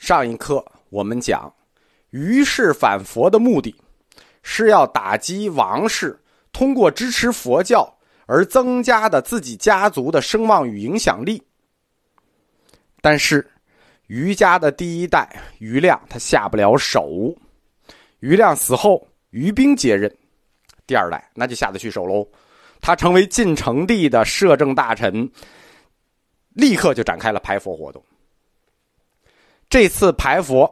上一课我们讲，于氏反佛的目的，是要打击王氏通过支持佛教而增加的自己家族的声望与影响力。但是，于家的第一代于亮他下不了手，于亮死后，于兵接任，第二代那就下得去手喽。他成为晋成帝的摄政大臣，立刻就展开了排佛活动。这次排佛，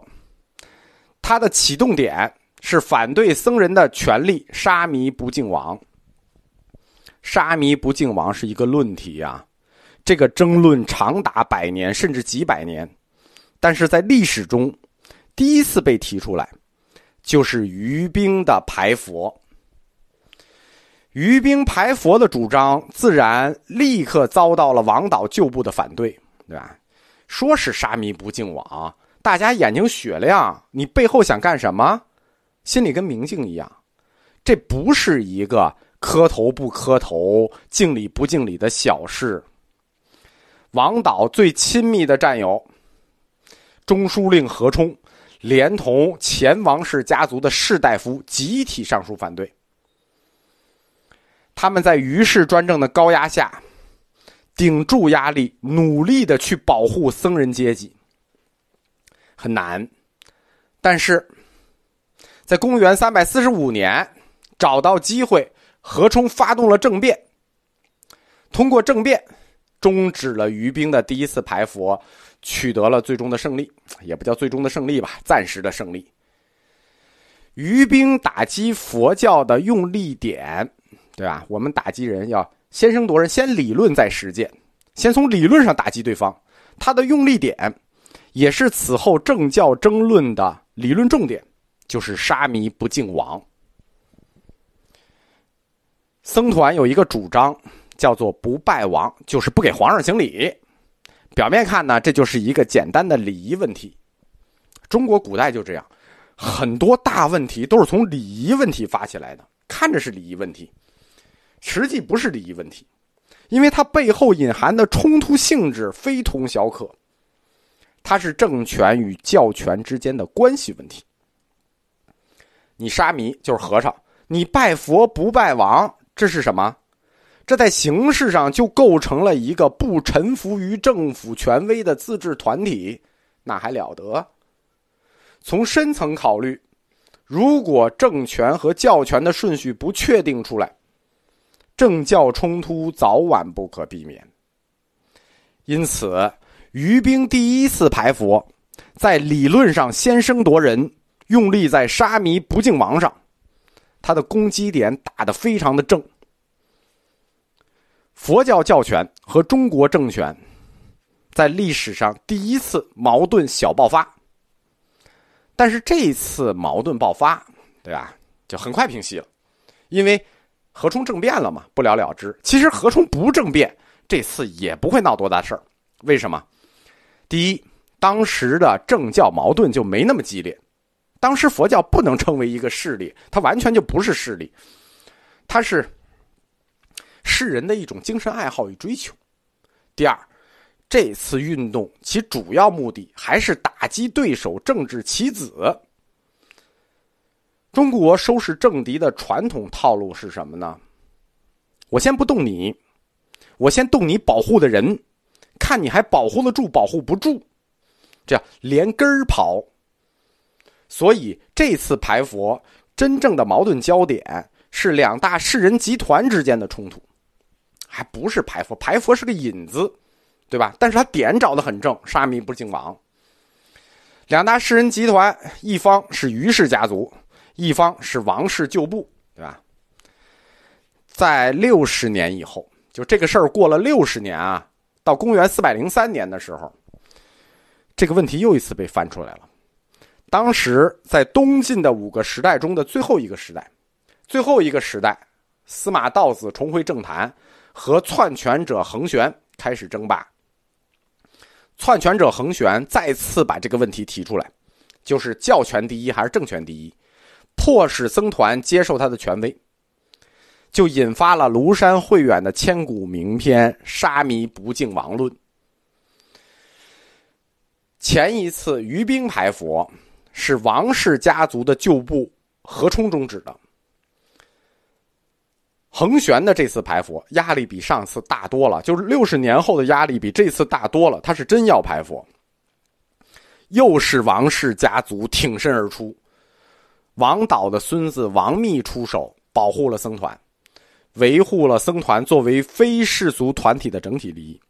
它的启动点是反对僧人的权利，沙弥不敬王。沙弥不敬王是一个论题啊，这个争论长达百年甚至几百年，但是在历史中第一次被提出来，就是于兵的排佛。于兵排佛的主张，自然立刻遭到了王导旧部的反对，对吧？说是沙弥不敬王，大家眼睛雪亮，你背后想干什么？心里跟明镜一样，这不是一个磕头不磕头、敬礼不敬礼的小事。王导最亲密的战友中书令何冲，连同前王氏家族的士大夫集体上书反对。他们在于氏专政的高压下。顶住压力，努力的去保护僧人阶级，很难。但是，在公元三百四十五年，找到机会，何冲发动了政变。通过政变，终止了于兵的第一次排佛，取得了最终的胜利，也不叫最终的胜利吧，暂时的胜利。于兵打击佛教的用力点，对吧？我们打击人要。先声夺人，先理论再实践，先从理论上打击对方。他的用力点，也是此后政教争论的理论重点，就是沙弥不敬王。僧团有一个主张，叫做不拜王，就是不给皇上行礼。表面看呢，这就是一个简单的礼仪问题。中国古代就这样，很多大问题都是从礼仪问题发起来的，看着是礼仪问题。实际不是利益问题，因为它背后隐含的冲突性质非同小可。它是政权与教权之间的关系问题。你沙弥就是和尚，你拜佛不拜王，这是什么？这在形式上就构成了一个不臣服于政府权威的自治团体，那还了得？从深层考虑，如果政权和教权的顺序不确定出来。政教冲突早晚不可避免，因此于兵第一次排佛，在理论上先声夺人，用力在沙弥不敬王上，他的攻击点打得非常的正。佛教教权和中国政权在历史上第一次矛盾小爆发，但是这一次矛盾爆发，对吧？就很快平息了，因为。何冲政变了嘛？不了了之。其实何冲不政变，这次也不会闹多大事儿。为什么？第一，当时的政教矛盾就没那么激烈。当时佛教不能称为一个势力，它完全就不是势力，它是世人的一种精神爱好与追求。第二，这次运动其主要目的还是打击对手政治棋子。中国收拾政敌的传统套路是什么呢？我先不动你，我先动你保护的人，看你还保护得住，保护不住，这样连根儿跑。所以这次排佛真正的矛盾焦点是两大世人集团之间的冲突，还不是排佛。排佛是个引子，对吧？但是他点找的很正，沙弥不敬王。两大世人集团，一方是于氏家族。一方是王室旧部，对吧？在六十年以后，就这个事儿过了六十年啊，到公元四百零三年的时候，这个问题又一次被翻出来了。当时在东晋的五个时代中的最后一个时代，最后一个时代，司马道子重回政坛，和篡权者桓玄开始争霸。篡权者桓玄再次把这个问题提出来，就是教权第一还是政权第一？迫使僧团接受他的权威，就引发了庐山慧远的千古名篇《沙弥不敬王论》。前一次于兵排佛是王氏家族的旧部何冲中止的。恒玄的这次排佛压力比上次大多了，就是六十年后的压力比这次大多了。他是真要排佛，又是王氏家族挺身而出，王导的孙子王密出手保护了僧团，维护了僧团作为非世俗团体的整体利益。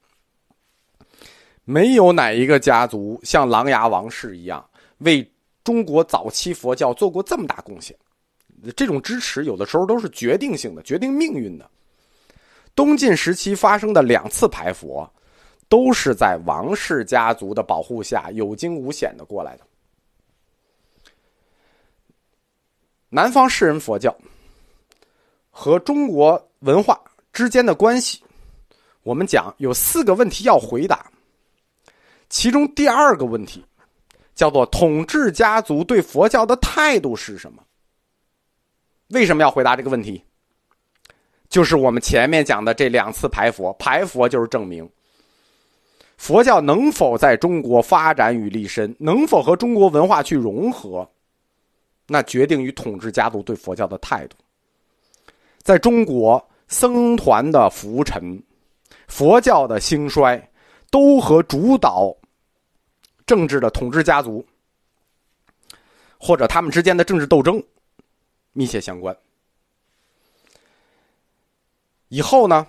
没有哪一个家族像琅琊王氏一样为中国早期佛教做过这么大贡献。这种支持有的时候都是决定性的，决定命运的。东晋时期发生的两次排佛，都是在王氏家族的保护下有惊无险的过来的。南方士人佛教和中国文化之间的关系，我们讲有四个问题要回答。其中第二个问题，叫做统治家族对佛教的态度是什么？为什么要回答这个问题？就是我们前面讲的这两次排佛，排佛就是证明佛教能否在中国发展与立身，能否和中国文化去融合，那决定于统治家族对佛教的态度。在中国，僧团的浮沉，佛教的兴衰，都和主导政治的统治家族或者他们之间的政治斗争。密切相关。以后呢，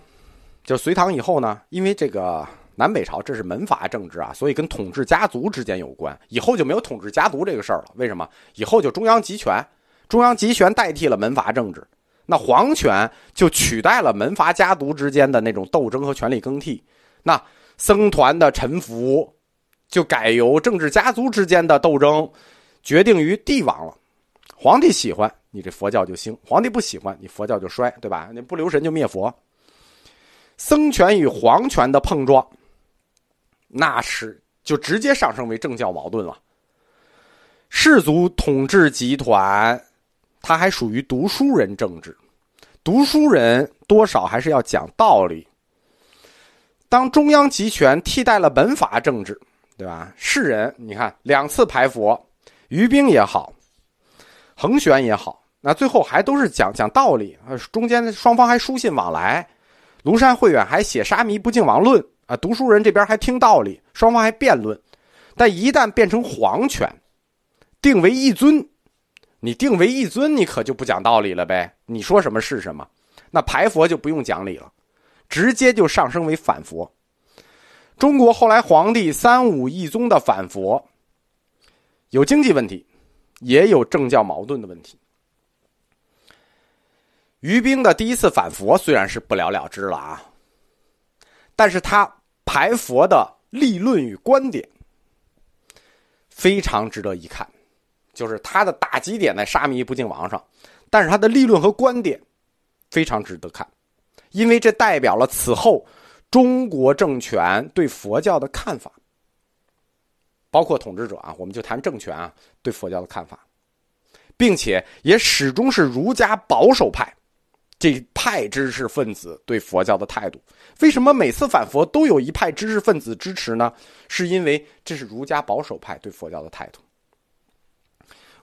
就隋唐以后呢，因为这个南北朝这是门阀政治啊，所以跟统治家族之间有关。以后就没有统治家族这个事儿了。为什么？以后就中央集权，中央集权代替了门阀政治，那皇权就取代了门阀家族之间的那种斗争和权力更替。那僧团的臣服，就改由政治家族之间的斗争决定于帝王了。皇帝喜欢。你这佛教就兴，皇帝不喜欢你佛教就衰，对吧？你不留神就灭佛。僧权与皇权的碰撞，那是就直接上升为政教矛盾了。氏族统治集团，它还属于读书人政治，读书人多少还是要讲道理。当中央集权替代了门阀政治，对吧？士人，你看两次排佛，于兵也好，恒玄也好。那最后还都是讲讲道理啊，中间双方还书信往来，庐山慧远还写《沙弥不敬王论》啊，读书人这边还听道理，双方还辩论。但一旦变成皇权，定为一尊，你定为一尊，你可就不讲道理了呗？你说什么是什么？那排佛就不用讲理了，直接就上升为反佛。中国后来皇帝三武一宗的反佛，有经济问题，也有政教矛盾的问题。于兵的第一次反佛虽然是不了了之了啊，但是他排佛的立论与观点非常值得一看，就是他的打击点在沙弥不敬王上，但是他的立论和观点非常值得看，因为这代表了此后中国政权对佛教的看法，包括统治者啊，我们就谈政权啊对佛教的看法，并且也始终是儒家保守派。这派知识分子对佛教的态度，为什么每次反佛都有一派知识分子支持呢？是因为这是儒家保守派对佛教的态度。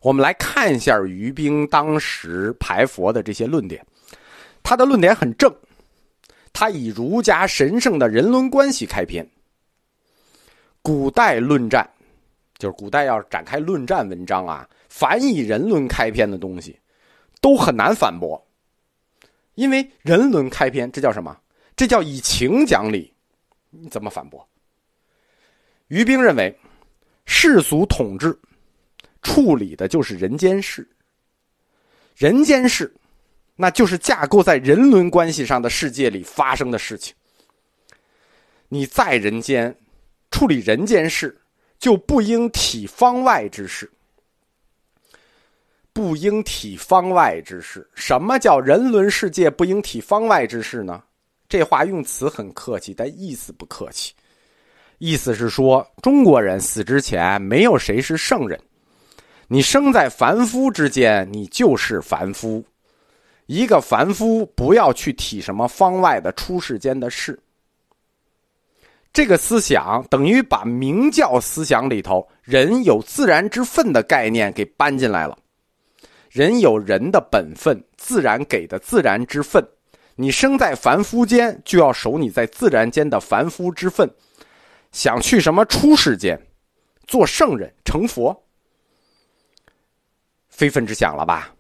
我们来看一下于兵当时排佛的这些论点，他的论点很正，他以儒家神圣的人伦关系开篇。古代论战，就是古代要展开论战文章啊，凡以人伦开篇的东西，都很难反驳。因为人伦开篇，这叫什么？这叫以情讲理，你怎么反驳？于兵认为，世俗统治处理的就是人间事，人间事，那就是架构在人伦关系上的世界里发生的事情。你在人间处理人间事，就不应体方外之事。不应体方外之事。什么叫人伦世界不应体方外之事呢？这话用词很客气，但意思不客气。意思是说，中国人死之前没有谁是圣人。你生在凡夫之间，你就是凡夫。一个凡夫不要去体什么方外的出世间的事。这个思想等于把明教思想里头人有自然之分的概念给搬进来了。人有人的本分，自然给的自然之分。你生在凡夫间，就要守你在自然间的凡夫之分。想去什么出世间，做圣人成佛，非分之想了吧？